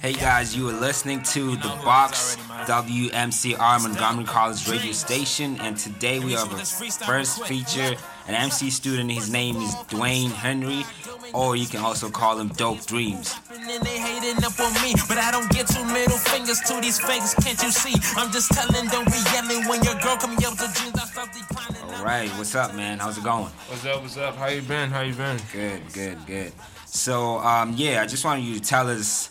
Hey guys, you are listening to the Box WMCR Montgomery College radio station, and today we have a first feature, an MC student. His name is Dwayne Henry, or you can also call him Dope Dreamz. they hating up on me, but I don't get two middle fingers to these fakes. Can't you see? I'm just telling, don't be yelling when your girl come up to dreams. I start declining. All right, what's up, man? How's it going? What's up? What's up? How you been? How you been? Good, good, good. So, um, yeah, I just wanted you to tell us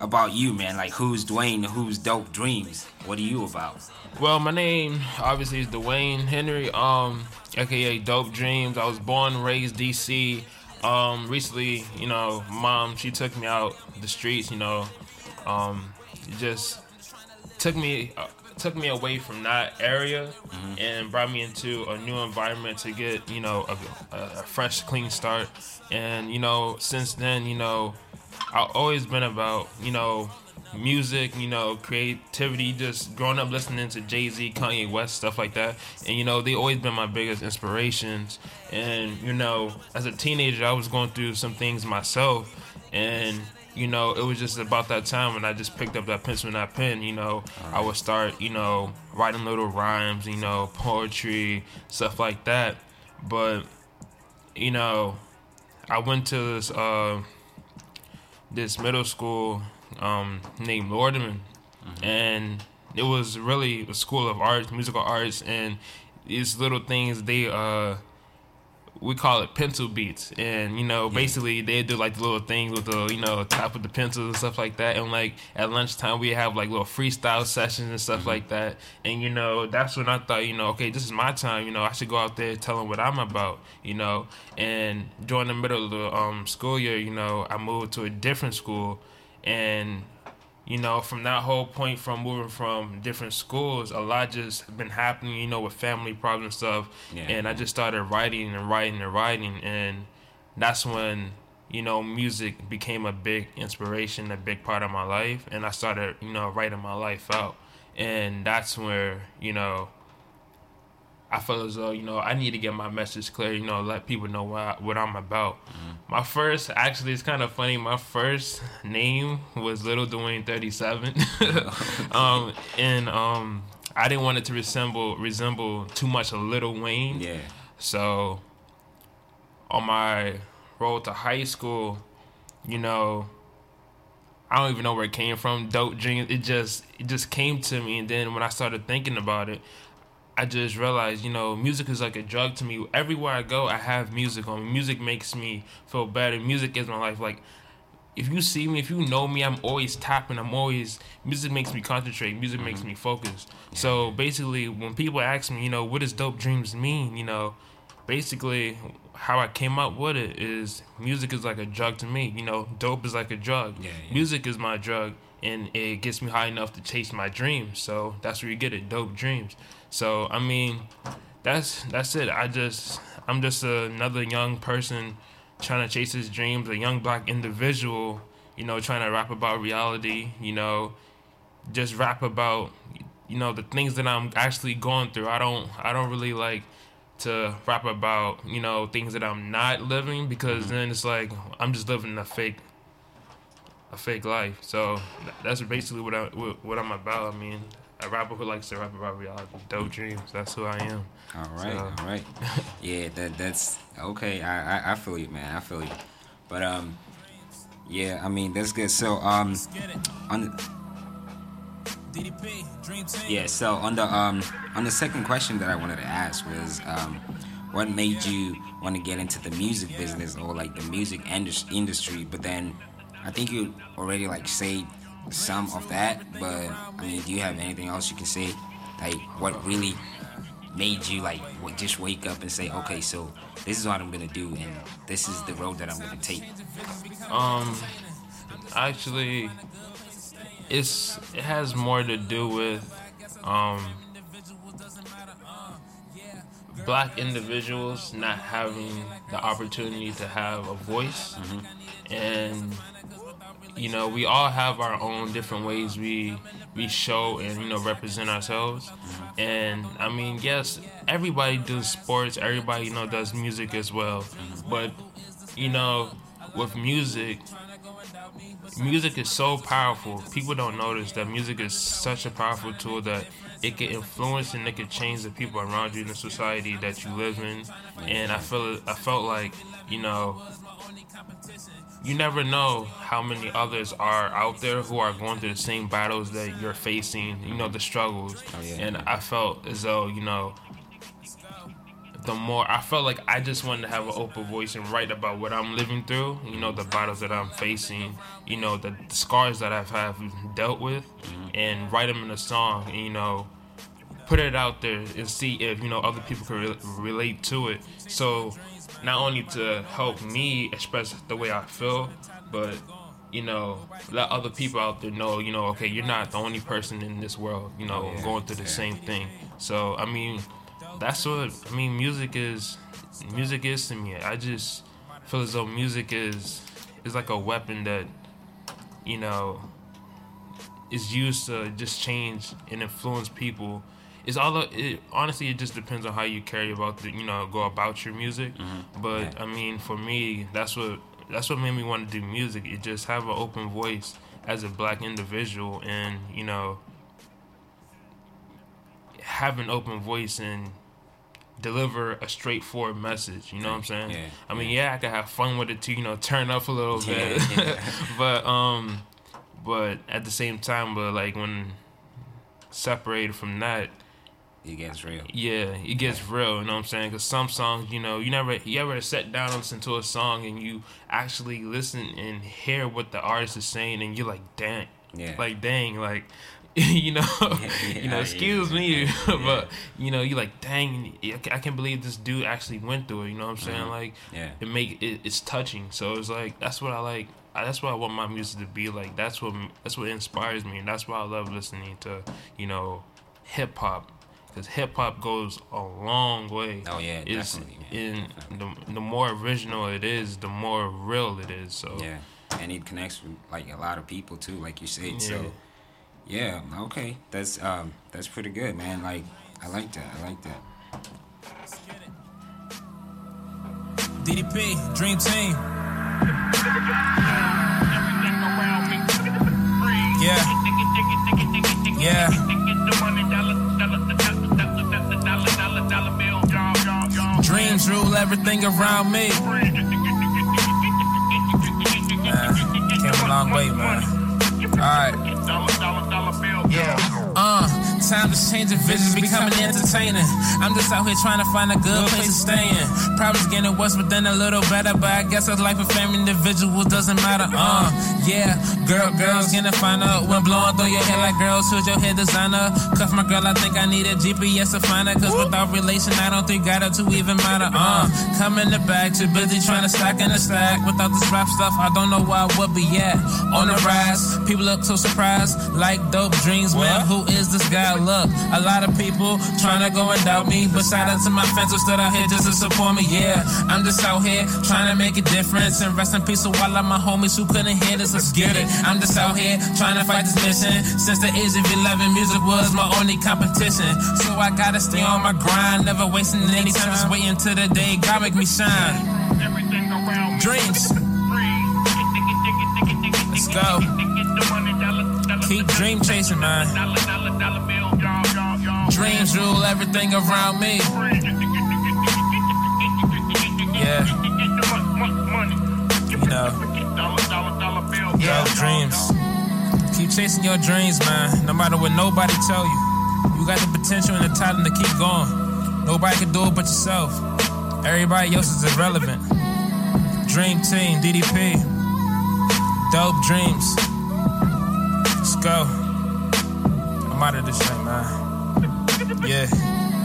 about you, man. Like, who's Dwayne? Who's Dope Dreamz? What are you about? Well, my name obviously is Dwayne Henry, um, aka Dope Dreamz. I was born, raised DC. Um, recently, you know, mom she took me out the streets. You know, um, just took me uh, took me away from that area mm-hmm. and brought me into a new environment to get you know a, a fresh, clean start. And you know, since then, you know, I've always been about, you know, music, you know, creativity, just growing up listening to Jay Z, Kanye West, stuff like that. And, you know, they always been my biggest inspirations. And, you know, as a teenager, I was going through some things myself. And, you know, it was just about that time when I just picked up that pencil and that pen, you know, right. I would start, you know, writing little rhymes, you know, poetry, stuff like that. But, you know, I went to this, uh, this middle school um, named Lordeman, mm-hmm. and it was really a school of arts, musical arts, and these little things they uh we call it pencil beats, and you know, basically they do like the little things with the you know top of the pencils and stuff like that. And like at lunchtime, we have like little freestyle sessions and stuff mm-hmm. like that. And you know, that's when I thought, you know, okay, this is my time. You know, I should go out there tell them what I'm about. You know, and during the middle of the um, school year, you know, I moved to a different school, and you know, from that whole point from moving from different schools, a lot just been happening, you know, with family problems stuff. Yeah. And I just started writing and writing and writing and that's when, you know, music became a big inspiration, a big part of my life. And I started, you know, writing my life out. And that's where, you know, I feel as though you know I need to get my message clear. You know, let people know what what I'm about. Mm-hmm. My first, actually, it's kind of funny. My first name was Little Dwayne Thirty Seven, um, and um, I didn't want it to resemble resemble too much a Lil Wayne. Yeah. So, on my road to high school, you know, I don't even know where it came from. Dope dreamz. It just it just came to me, and then when I started thinking about it, I just realized, you know, music is like a drug to me. Everywhere I go, I have music on. Music makes me feel better. Music is my life. Like, if you see me, if you know me, I'm always tapping. I'm always music makes me concentrate. Music mm-hmm. makes me focus. Yeah. So basically, when people ask me, you know, what does dope dreamz mean? You know, basically how I came up with it is music is like a drug to me. You know, dope is like a drug. Yeah, yeah. Music is my drug, and it gets me high enough to chase my dreams. So that's where you get it, dope dreamz. So I mean, that's that's it. I just I'm just another young person trying to chase his dreams, a young black individual, you know, trying to rap about reality, you know, just rap about you know the things that I'm actually going through. I don't I don't really like to rap about you know things that I'm not living because mm-hmm. then it's like I'm just living a fake a fake life. So that's basically what I what I'm about. I mean, a rapper who likes to rap about reality. Dope dreamz. That's who I am. All right, so. all right. Yeah, that that's okay. I, I I feel you, man. I feel you. But um, yeah. I mean, that's good. So um, on the, yeah. So on the um on the second question that I wanted to ask was um, what made you want to get into the music business or like the music industry? But then I think you already like say some of that, but I mean, do you have anything else you can say? Like, what really made you like just wake up and say, okay, so this is what I'm gonna do, and this is the road that I'm gonna take? Um, actually, it's it has more to do with um black individuals not having the opportunity to have a voice mm-hmm. and you know, we all have our own different ways we we show and you know represent ourselves. And I mean, yes, everybody does sports. Everybody you know does music as well. But you know, with music, music is so powerful. People don't notice that music is such a powerful tool that it can influence and it can change the people around you in the society that you live in. And I feel I felt like you know you never know how many others are out there who are going through the same battles that you're facing, you know, the struggles. Oh, yeah. And I felt as though, you know, the more I felt like I just wanted to have an open voice and write about what I'm living through, you know, the battles that I'm facing, you know, the, scars that I've have dealt with, mm-hmm. and write them in a song, and, you know, put it out there and see if you know other people can re- relate to it. So not only to help me express the way I feel, but you know, let other people out there know, you know, okay, you're not the only person in this world, you know, yeah. going through the Yeah. same thing. So I mean, that's what I mean. Music is, music is to me. I just feel as though music is is like a weapon that, you know, is used to just change and influence people. It's all it, honestly. It just depends on how you carry about the, you know, go about your music. But Yeah. I mean, for me, that's what that's what made me want to do music. It just have an open voice as a black individual, and you know, have an open voice and deliver a straightforward message. You know what I'm saying? Yeah, I mean, yeah, I can have fun with it too. You know, turn up a little bit, Yeah, yeah. but um, but at the same time, but like when separated from that, It gets real. yeah, it gets real. You know what I'm saying? Because some songs, you know, you never, you ever sat down and listen to a song and you actually listen and hear what the artist is saying, and you're like, dang, Yeah. like dang, like. You know, yeah, you know. Excuse yeah, me, yeah. but you know, you like, dang, I can't believe this dude actually went through it. You know what I'm saying? Mhm. Like, Yeah. it make it, it's touching. So it's like that's what I like. I- That's what I want my music to be like. That's what that's what inspires me, and that's why I love listening to you know hip hop because hip hop goes a long way. Oh, yeah, it's definitely, man. in the the more original it is, the more real it is. So Yeah, and it connects with like a lot of people too, like you said. Yeah. So, yeah, okay, that's um, that's pretty good, man. Like, I like that. I like that. DDP, Dream Team. Yeah. Yeah. Dreams rule everything around me. Came a long way, man. Alright. Yeah. Uh, time to change the visions, becoming entertaining. I'm just out here trying to find a good place to stay in. Problems getting worse, but then a little better. But I guess that's life of family individuals doesn't matter. Uh, yeah, girl, girls gonna find out when blowing through your hair like girls. Who's your hair designer? Cuff my girl, I think I need a GPS to find her. Cause without relation, I don't think got her to even matter. Uh, come in the back, too busy trying to stack in the stack. Without this rap stuff, I don't know where I would be at. On the rise, people look so surprised, like dope dreamz, man. Who is guy? Look, a lot of people trying to go and doubt me, but shout out to my fans who stood out here just to support me. Yeah, I'm just out here trying to make a difference and rest in peace to all of my homies who couldn't hear this. Let's get it. I'm just out here trying to fight this mission. Since the age of 11, music was my only competition. So I gotta stay on my grind, never wasting any time, just waiting till the day God make me shine. Dreams. Let's go. Keep dream chasing, man. Dreams rule everything around me. Yeah. You know, dope dreamz. Keep chasing your dreams, man. No matter what nobody tell you. You got the potential and the talent to keep going. Nobody can do it but yourself. Everybody else is irrelevant. Dream Team, DDP. Dope dreamz. Let's go. I'm out of this shit, man. Yeah.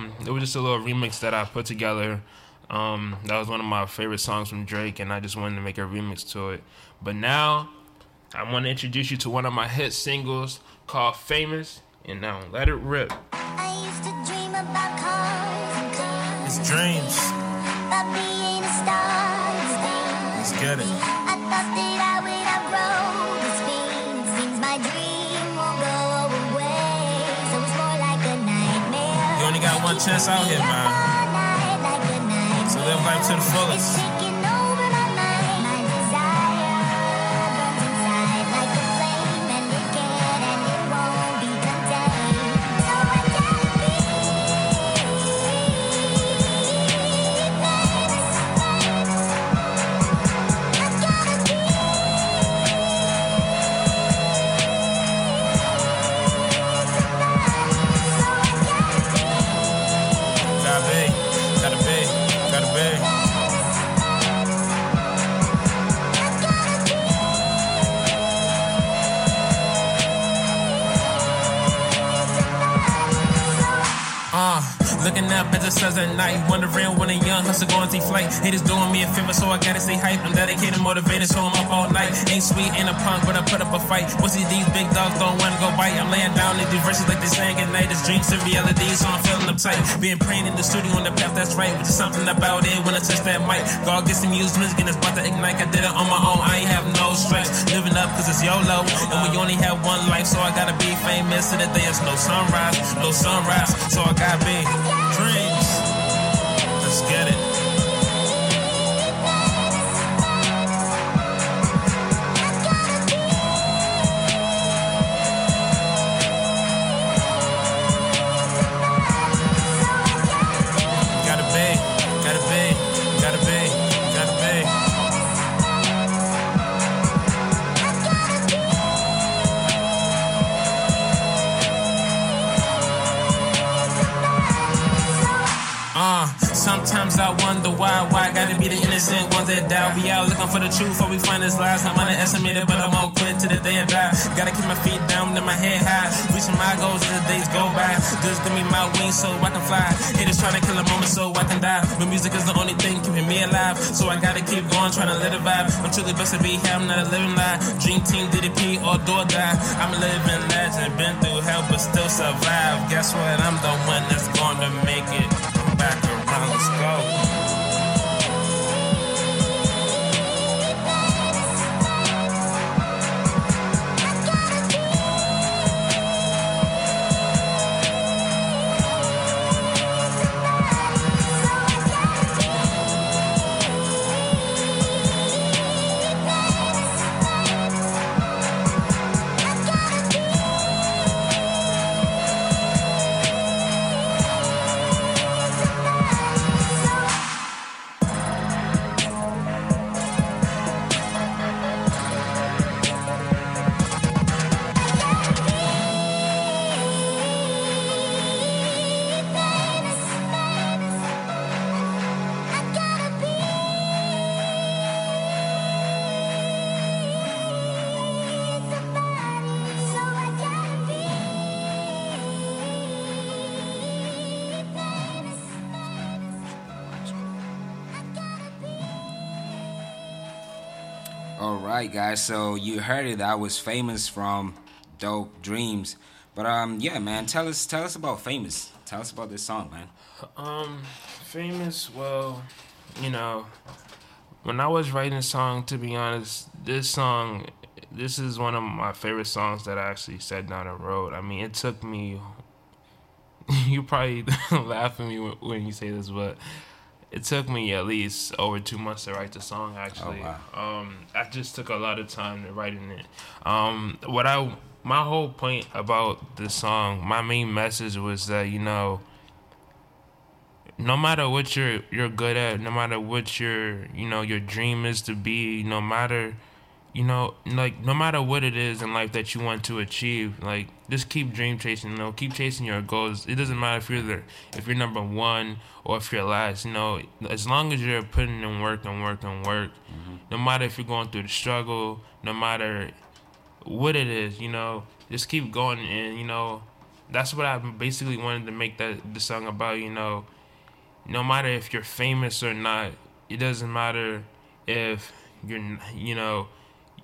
Y'all. All right. it was just a little remix that I put together. Um, that was one of my favorite songs from Drake, and I just wanted to make a remix to it. But now, I want to introduce you to one of my hit singles called "Famous," and now let it rip. I used to dream about cars and cars, It's dreams. about being a star. Let's get it. Chance out here, man. So live life to the fullest. When a young hustler going to flight. Haters doing me a favor, so I gotta stay hype. I'm dedicated, motivated, so I'm up all night. Ain't sweet, ain't a punk, but I put up a fight. What's these these big dogs don't wanna go bite? I'm laying down in these verses like they saying at night. It's dreams to reality, so I'm feeling uptight. Being praying in the studio on the path that's right, which is something about it when I touch that mic. God gets some amusements, and it's about to ignite. I did it on my own, I ain't have no stress. Living up cause it's YOLO, and we only have one life, so I gotta be famous. To the there's no sunrise, no sunrise, so I gotta be dreams. Let's get it. Why, why gotta be the innocent ones that die. We out looking for the truth, or we find this lies. I'm underestimated, but I won't quit till the day I die. Gotta keep my feet down and my head high. Reaching my goals as the days go by. Just give me my wings so I can fly. Haters trying to kill a moment so I can die. But music is the only thing keeping me alive. So I gotta keep going, trying to live a vibe. I'm truly blessed to be here, I'm not a living lie. Dream team, DDP, or do or die. I'm a living legend, been through hell, but still survive. Guess what? I'm the one that's gonna make it. Back around, let's go. All right, guys. So you heard it. I was famous from Dope Dreamz. But um, yeah, man. Tell us, tell us about famous. Tell us about this song, man. Um, famous. Well, you know, when I was writing a song, to be honest, this song, this is one of my favorite songs that I actually sat down and wrote. I mean, it took me. You probably laugh at me when you say this, but it took me at least over two months to write the song. Actually, um, I just took a lot of time to writing it. Um, what I my whole point about the song, my main message was that you know no matter what you're you're good at, no matter what your you know your dream is to be, no matter you know like no matter what it is in life that you want to achieve, like just keep dream chasing. You know, keep chasing your goals. It doesn't matter if you're the if you're number one or if you're last. You know, as long as you're putting in work and work and work, mm-hmm. no matter if you're going through the struggle, no matter what it is, you know, just keep going and you know that's what I basically wanted to make that the song about. You know, no matter if you're famous or not, it doesn't matter if you're you know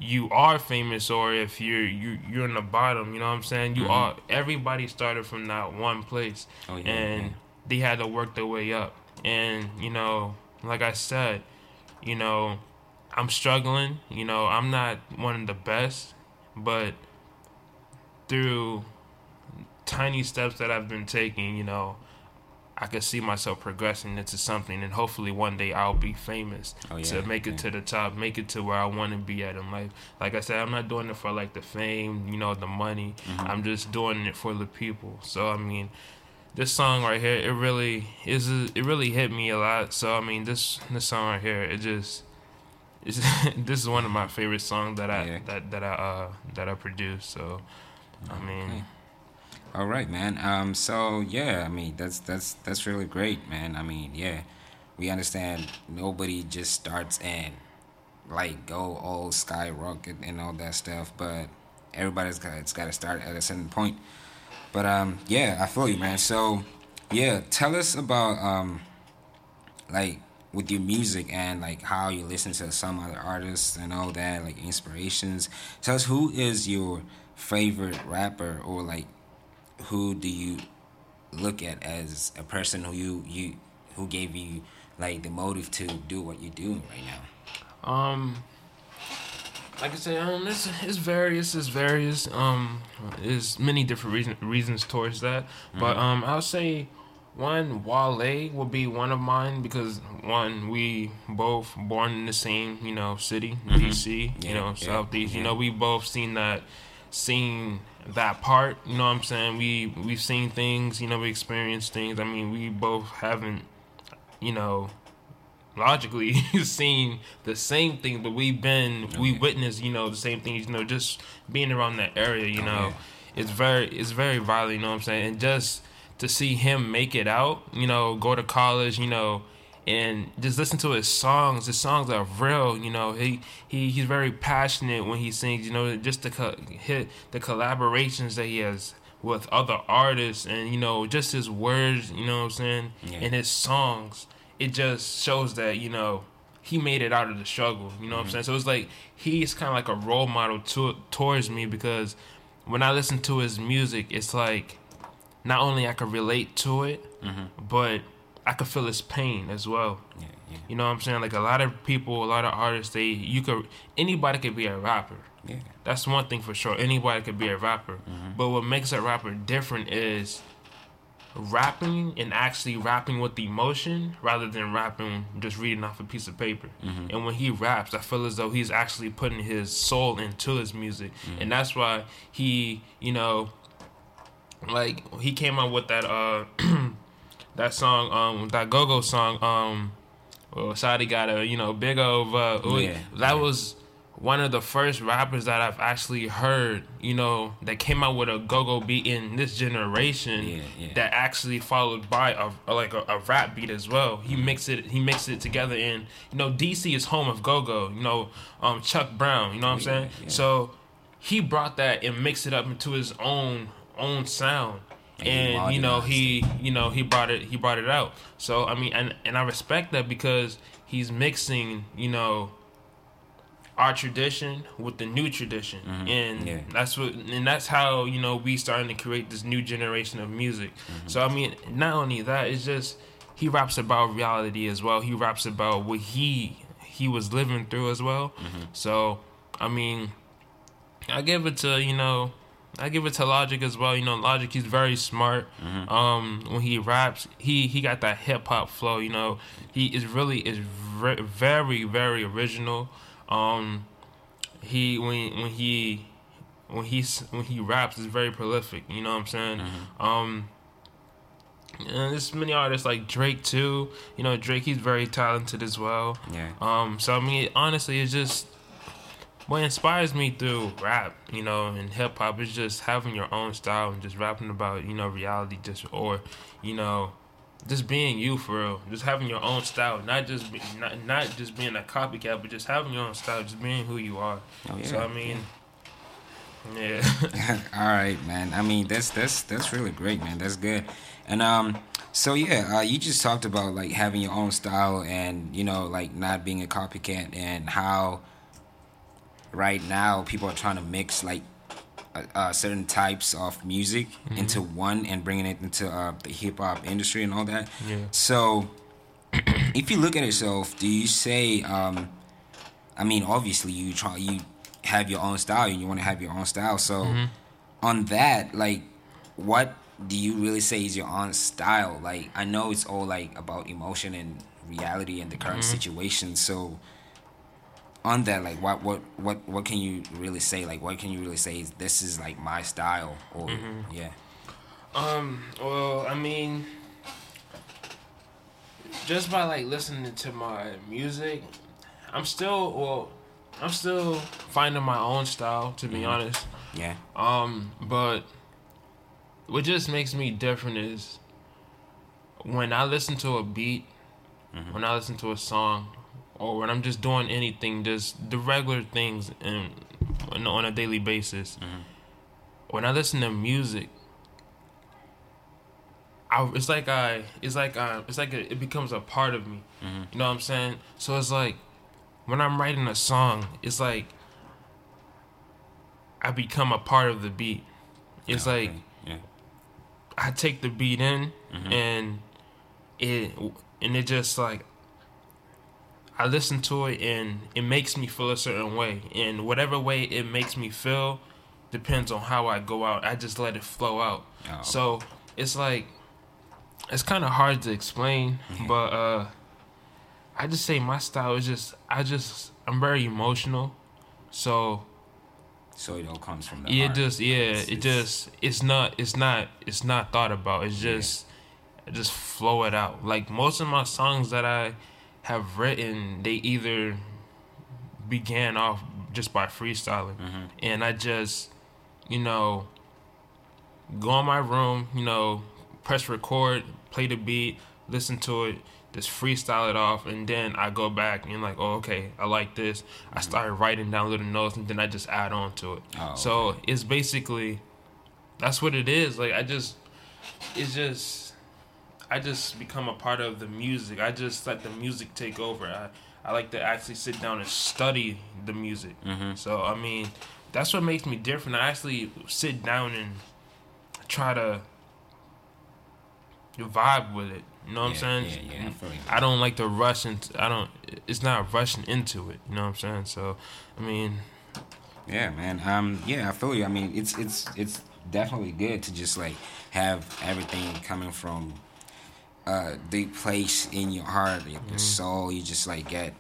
you are famous or if you're you you're in the bottom. You know what I'm saying? You mm-hmm. are everybody started from that one place, Oh, yeah, and yeah. they had to work their way up. And you know, like I said, you know, I'm struggling. You know, I'm not one of the best, but through tiny steps that I've been taking, you know, I could see myself progressing into something, and hopefully one day I'll be famous Oh, yeah, to make it yeah. to the top, make it to where I want to be at in life. Like I said, I'm not doing it for like the fame, you know, the money. Mm-hmm. I'm just doing it for the people. So I mean, this song right here, it really is. It really hit me a lot. So I mean, this this song right here, it just. This is one of my favorite songs that I Yeah. that that I uh that I produced. So, I mean, Okay. All right, man. Um, so yeah, I mean that's that's that's really great, man. I mean, yeah, we understand nobody just starts and like go all skyrocket and all that stuff, but everybody's got it's got to start at a certain point. But um, yeah, I feel you, man. So yeah, tell us about um, like with your music and like how you listen to some other artists and all that, like inspirations. Tell us who is your favorite rapper or like who do you look at as a person who you you who gave you like the motive to do what you're doing right now? Um, like I said, um, it's, it's various, it's various. Um, there's many different reason, reasons towards that, but um, I'll say one Wale will be one of mine because one we both born in the same you know city, DC, Yeah, you know yeah, southeast. You know we both seen that, seen that part. You know what I'm saying? We we've seen things. You know we experienced things. I mean we both haven't, you know, logically seen the same thing, but we've been we Okay. witnessed you know the same things. You know, just being around that area, you Oh, know, it's very it's very violent. You know what I'm saying? And just to see him make it out, you know, go to college, you know. And just listen to his songs. His songs are real, you know. He he he's very passionate when he sings. You know, just the co- hit the collaborations that he has with other artists, and you know, just his words. You know what I'm saying? Yeah. And his songs it just shows that you know he made it out of the struggle. You know what I'm mm-hmm. saying? So it's like he's kind of like a role model to towards me because when I listen to his music, it's like not only I can relate to it, mm-hmm. but I could feel his pain as well. Yeah, yeah, You know what I'm saying? Like a lot of people, a lot of artists, they you could anybody could be a rapper. yeah. That's one thing for sure. Anybody could be a rapper. Mm-hmm. But what makes a rapper different is rapping and actually rapping with emotion rather than rapping just reading off a piece of paper. Mm-hmm. And when he raps, I feel as though he's actually putting his soul into his music. Mm-hmm. And that's why he, you know, like he came out with that uh that song um that go-go song um well Sadi got a you know big of uh Yeah, that yeah. was one of the first rappers that I've actually heard, you know, that came out with a go-go beat in this generation Yeah, yeah. that actually followed by a, a- like a, a rap beat as well. He mixed it he mixed it together and you know DC is home of go-go, you know, um Chuck Brown, you know what I'm saying? yeah. So he brought that and mixed it up into his own own sound. And you know he you know he brought it he brought it out. So I mean and and I respect that because he's mixing, you know, our tradition with the new tradition and Mm-hmm. Yeah. that's what and that's how you know we starting to create this new generation of music Mm-hmm. so i mean not only that it's just he raps about reality as well he raps about what he he was living through as well Mm-hmm. so i mean i give it to you know I give it to Logic as well. You know, Logic he's very smart. Mm-hmm. Um, when he raps, he he got that hip hop flow. You know, he is really is re- very very original. Um, he when when he when he's when he raps is very prolific. You know what I'm saying? Um, and there's many artists like Drake too. You know, Drake he's very talented as well. Yeah. Um, so I mean, honestly, it's just what inspires me through rap, you know, and hip hop is just having your own style and just rapping about, you know, reality, just or, you know, just being you for real, just having your own style, not just be, not not just being a copycat, but just having your own style, just being who you are. Oh, So I mean, yeah. All right, man. I mean, that's that's that's really great, man. That's good. And um, So yeah, uh, you just talked about like having your own style and you know like not being a copycat and how right now people are trying to mix like uh, uh, certain types of music into one and bringing it into uh, the hip hop industry and all that. Yeah. So if you look at yourself, do you say? Um, I mean, obviously you try you have your own style and you want to have your own style. So on that, like, what do you really say is your own style? Like, I know it's all like about emotion and reality and the current situation. So on that, like, what what what what can you really say? Like, what can you really say? This is like my style, or yeah, Um, well, I mean, just by like listening to my music, I'm still well, I'm still finding my own style to be honest. yeah, Um, but what just makes me different is when I listen to a beat, when I listen to a song, or when I'm just doing anything, just the regular things and on, on a daily basis. When I listen to music, I, it's like I, it's like I, it's like a, it becomes a part of me. You know what I'm saying? So it's like when I'm writing a song, it's like I become a part of the beat. It's Oh, like okay. yeah, I take the beat in Mm-hmm. and it and it just like I listen to it and it makes me feel a certain way and whatever way it makes me feel depends on how I go out. I just let it flow out. Oh. So it's like it's kind of hard to explain, but uh I just say my style is just I just I'm very emotional. So so it all comes from the yeah, it heart. just yeah, It's- it it's- just it's not it's not it's not thought about. It's just just flow it out. Like most of my songs that I have written, they either began off just by freestyling, Mm-hmm. and I just you know go in my room, you know, press record, play the beat, listen to it. Just freestyle it off, and then I go back and like, oh, okay, I like this. I started writing down little notes, and then I just add on to it. Oh, so it's basically that's what it is. Like I just, it's just, I just become a part of the music. I just let the music take over. I, I like to actually sit down and study the music. So I mean, that's what makes me different. I actually sit down and try to vibe with it. You know what Yeah, I'm yeah, saying? yeah, I feel you. I don't like to rush into. I don't. It's not rushing into it. You know what I'm saying? So, I mean, Yeah, man. Um, yeah, I feel you. I mean, it's it's it's definitely good to just like have everything coming from a deep place in your heart, your Mm-hmm. soul. You just like get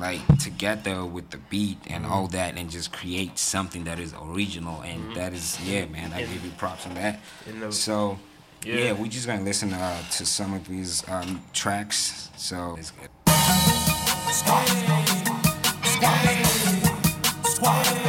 like together with the beat and Mm-hmm. all that, and just create something that is original. And that is, yeah, man. I give you props on that. In the- So. Yeah. Yeah. we're just gonna listen uh, to some of these um, tracks. So it's good. Okay, now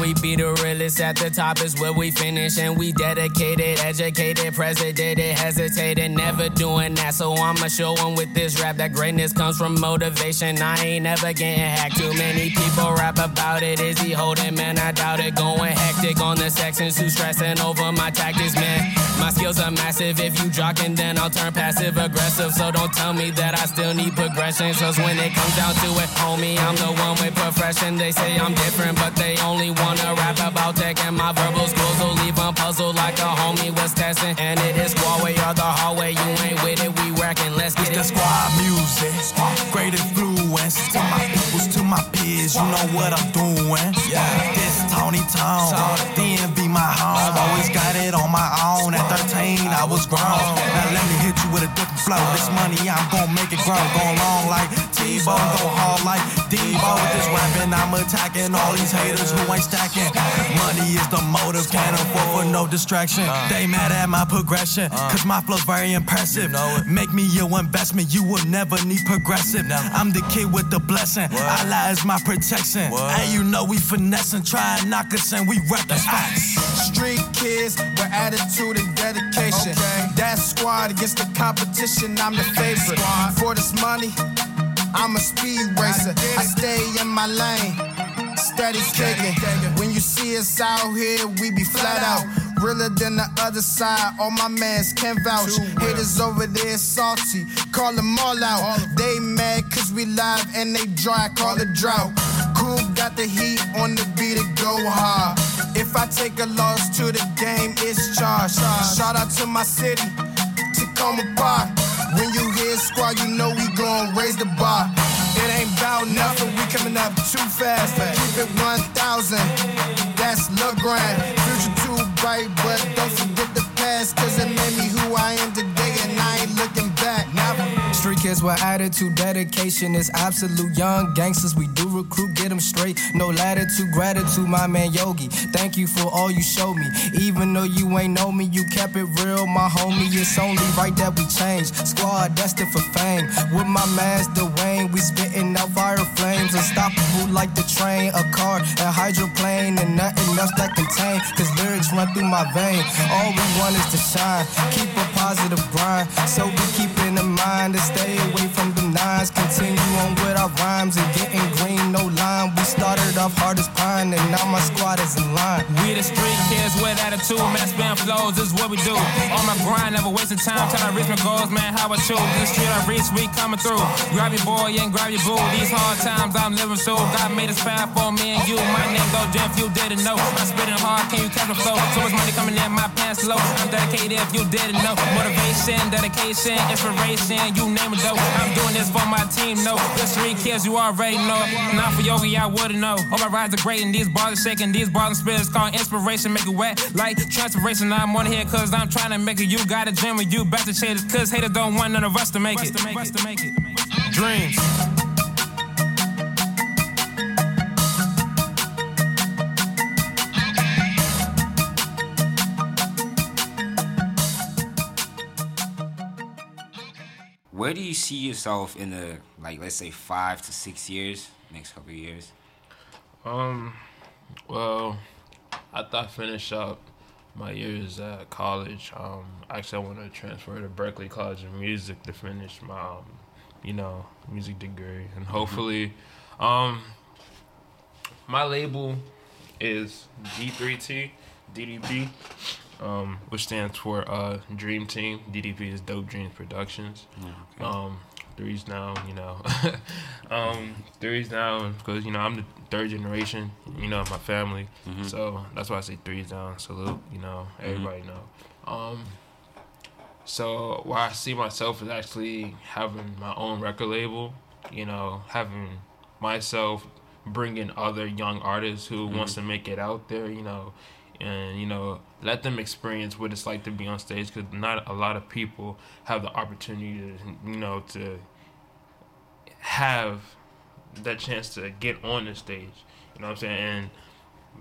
we be the realest at the top is where we finish. And we dedicated, educated, presidented, hesitated, never doing that. So I'ma show 'em with this rap that greatness comes from motivation. I ain't never getting hacked. Too many people rap about it. Is he holding? Man, I doubt it. Going hectic on the sections, too stressing over my tactics, man. My videos are massive. If you jocking, then I'll turn passive aggressive. So don't tell me that I still need progression. Cause when it comes down to it, homie, I'm the one with profession. They say I'm different, but they only wanna rap about tech. And my verbal skills will leave them puzzled like a homie was testing. And it is squad way or the hallway. You ain't with it, we racking. Let's get it's it. the squad music, great influence to my peoples, to my peers. You know what I'm doing. Yeah, this Tony Town, DMV my home. Always got it on my own at 13. I was grown. Now let me hit you with a different flow. This money, I'm gonna make it grow. Going long like T-Bone, go hard like Debo. With this rapping, I'm attacking all these haters who ain't stacking. Money is the motive, can't afford for no distraction. They mad at my progression, cause my flow's very impressive. Make me your investment, you will never need progressive. I'm the kid with the blessing, Allah is my protection. And you know we finessing, try and knock us and we wreck the Street kids with attitude and dedication. That squad against the competition, I'm the favorite. For this money, I'm a speed racer. I stay in my lane, steady kicking. When you see us out here, we be flat out. Realer than the other side, all my mans can vouch. Haters over there salty, call them all out. They mad cause we live and they dry, call it drought. Cool got the heat on the beat, it go hard. If I take a loss to the game, it's charged. Shout out to my city, Takoma Park. When you hear squad, you know we gon' raise the bar. It ain't bout nothing, we coming up too fast. Keep it 1,000, that's Lil Grand. Future too bright, but don't forget the past, cause it made me who I am today, With attitude, dedication is absolute. Young gangsters, we do recruit, get them straight. No latitude, gratitude, my man Yogi. Thank you for all you showed me. Even though you ain't know me, you kept it real, my homie. It's only right that we change. Squad destined for fame. With my man's Dwayne, we spitting out fire flames. Unstoppable like the train, a car, a hydroplane, and nothing else that contain. Cause lyrics run through my vein. All we want is to shine. Keep a positive grind. So we keep mind to stay away from the nines. Continue on with our rhymes and getting green, no line. We started off hard as pine, and now my squad is in line. We the street with attitude, man. Spam flows, this is what we do. On my grind, never wasting time. Till I reach my goals, man. How I choose. This street I reach, we coming through. Grab your boy and grab your boo. These hard times I'm living through. God made us fast for me and you. My name go Jeff, you didn't know. I'm spitting hard, can you catch the flow? So much money coming in, my pants low. I'm dedicated if you didn't know. Motivation, dedication, inspiration, you name it though. I'm doing this for my team, no. The street kids, you already know. Not for yoga, I wouldn't know. All my rides are great and these bars are shaking. These bars and spirits called inspiration, make it wet like transpiration. I'm on here cause I'm trying to make it. You got a dream and you about to chase it. Cause haters don't want none of us to make it. Dreams. Where do you see yourself in the like let's say five to six years, next couple of years? Um, well, after I finish up my years at college, um, actually I want to transfer to Berklee College of Music to finish my, um, you know, music degree, and hopefully, um, my label is D3T DDP, um, which stands for uh, Dream Team. DDP is Dope Dreamz Productions. Um, three's now, you know, um, three's now because you know I'm the third generation, you know, of my family. So that's why I say three's down. Salute, you know, everybody know. Um, so where I see myself is actually having my own record label, you know, having myself bringing other young artists who wants to make it out there, you know, and you know let them experience what it's like to be on stage because not a lot of people have the opportunity to you know to have that chance to get on the stage you know what i'm saying? And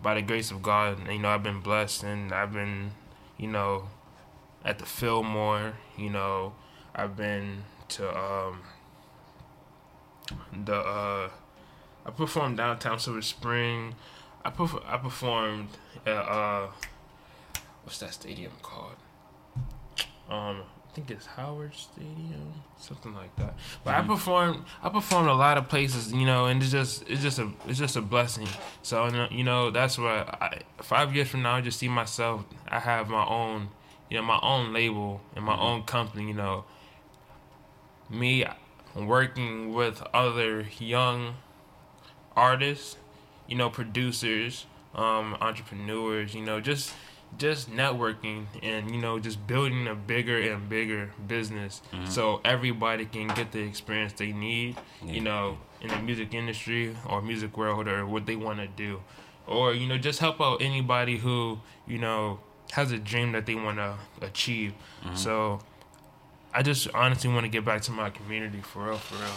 by the grace of god you know i've been blessed and i've been you know at the fillmore you know. I've been to um the uh i performed downtown silver spring i perf- i performed at uh what's that stadium called? Um, I think it's Howard Stadium, something like that. But I performed, I performed a lot of places, you know, and it's just, it's just a, it's just a blessing. So you know, that's why I, five years from now, I just see myself. I have my own, you know, my own label and my own company. You know, me working with other young artists, you know, producers, um, entrepreneurs, you know, just just networking and you know just building a bigger and bigger business so everybody can get the experience they need you know in the music industry or music world or what they want to do or you know just help out anybody who you know has a dream that they want to achieve. Mm-hmm. So I just honestly want to get back to my community for real, for real.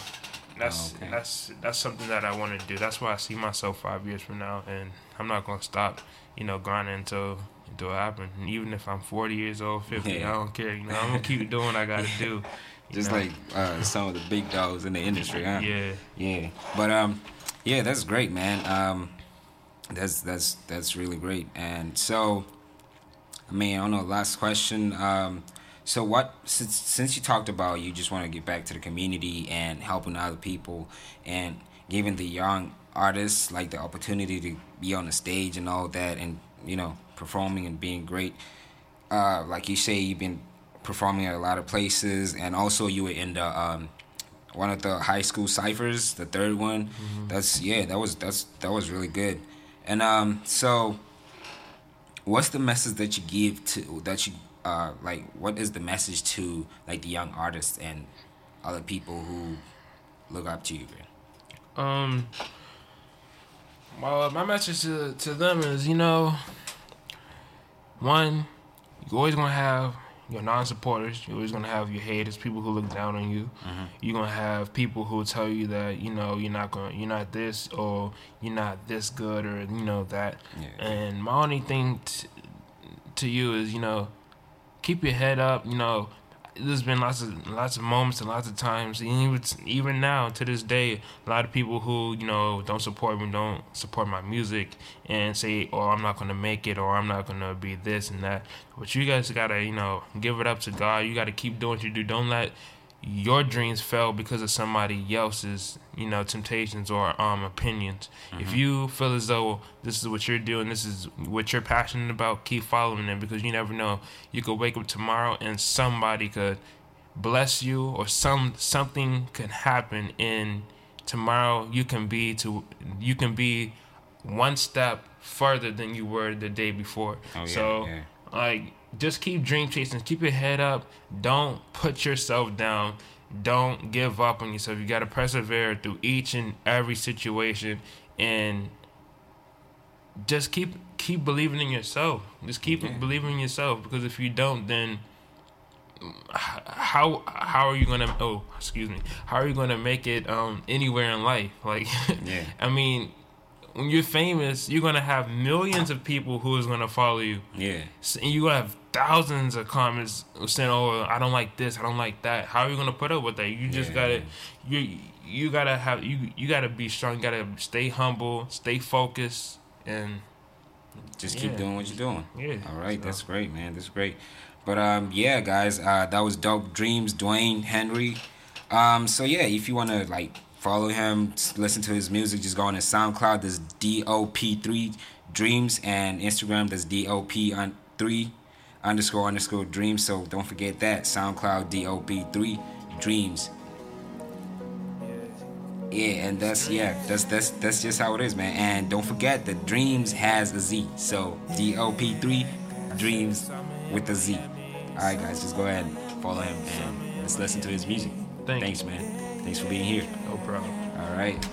That's Oh, okay. that's that's something that I want to do. That's why I see myself five years from now, and I'm not gonna stop, you know, grinding until until it happens. And even if I'm 40 years old, 50, Yeah. I don't care. You know, I'm gonna keep doing what I gotta do. Just know? like uh, some of the big dogs in the industry, huh? yeah. Yeah, but um, yeah, that's great, man. Um, that's that's that's really great. And so, I mean, I don't know. Last question. Um, so what? Since since you talked about you just want to get back to the community and helping other people and giving the young artists like the opportunity to be on the stage and all that, and you know, performing and being great. Uh, like you say, you've been performing at a lot of places, and also you were in the um, one of the high school ciphers, the third one. That's yeah, that was that's that was really good. And um, so what's the message that you give to that you uh like what is the message to like the young artists and other people who look up to you? Um. Well, my message to to them is, you know, one, you're always gonna have your non-supporters. You're always gonna have your haters, people who look down on you. You're gonna have people who tell you that you know you're not going, you're not this, or you're not this good, or you know that. Yeah. And my only thing t- to you is, you know, keep your head up. You know, there's been lots of lots of moments and lots of times, even even now to this day, a lot of people who you know don't support me, don't support my music, and say, "Oh, I'm not gonna make it," or "I'm not gonna be this and that." But you guys gotta, you know, give it up to God. You gotta keep doing what you do. Don't let your dreams fail because of somebody else's, you know, temptations or um opinions. If you feel as though this is what you're doing, this is what you're passionate about, keep following it because you never know. You could wake up tomorrow and somebody could bless you or some something could happen and tomorrow you can be to you can be one step further than you were the day before. Oh, yeah, so yeah. like just keep dream chasing. Keep your head up. Don't put yourself down. Don't give up on yourself. You got to persevere through each and every situation. And just keep keep believing in yourself. Just keep believing in yourself. Because if you don't then how how are you gonna oh excuse me. How are you gonna make it um anywhere in life? Like Yeah. i mean when you're famous you're gonna have millions of people who is gonna follow you. Yeah. And you have thousands of comments saying, "Oh, I don't like this, I don't like that." How are you gonna put up with that? You just Yeah. gotta, you you gotta have you you gotta be strong. You gotta stay humble, stay focused, and Just keep Yeah. doing what you're doing. Yeah, All right, so- that's great, man. That's great. But um, yeah, guys, uh, that was dope dreamz, Dwayne Henry. Um, so yeah, if you wanna like follow him, listen to his music, just go on his SoundCloud. There's DOP3 Dreamz and Instagram. There's DOP on three underscore underscore Dreams. So don't forget that SoundCloud DOP3 Dreamz. Yeah, and that's yeah, that's that's that's just how it is, man. And don't forget that Dreams has a Z. So D O P three Dreams with a Z. Alright guys, just go ahead and follow him and let's listen to his music. Thank Thanks, man. Thanks for being here. no problem. Alright.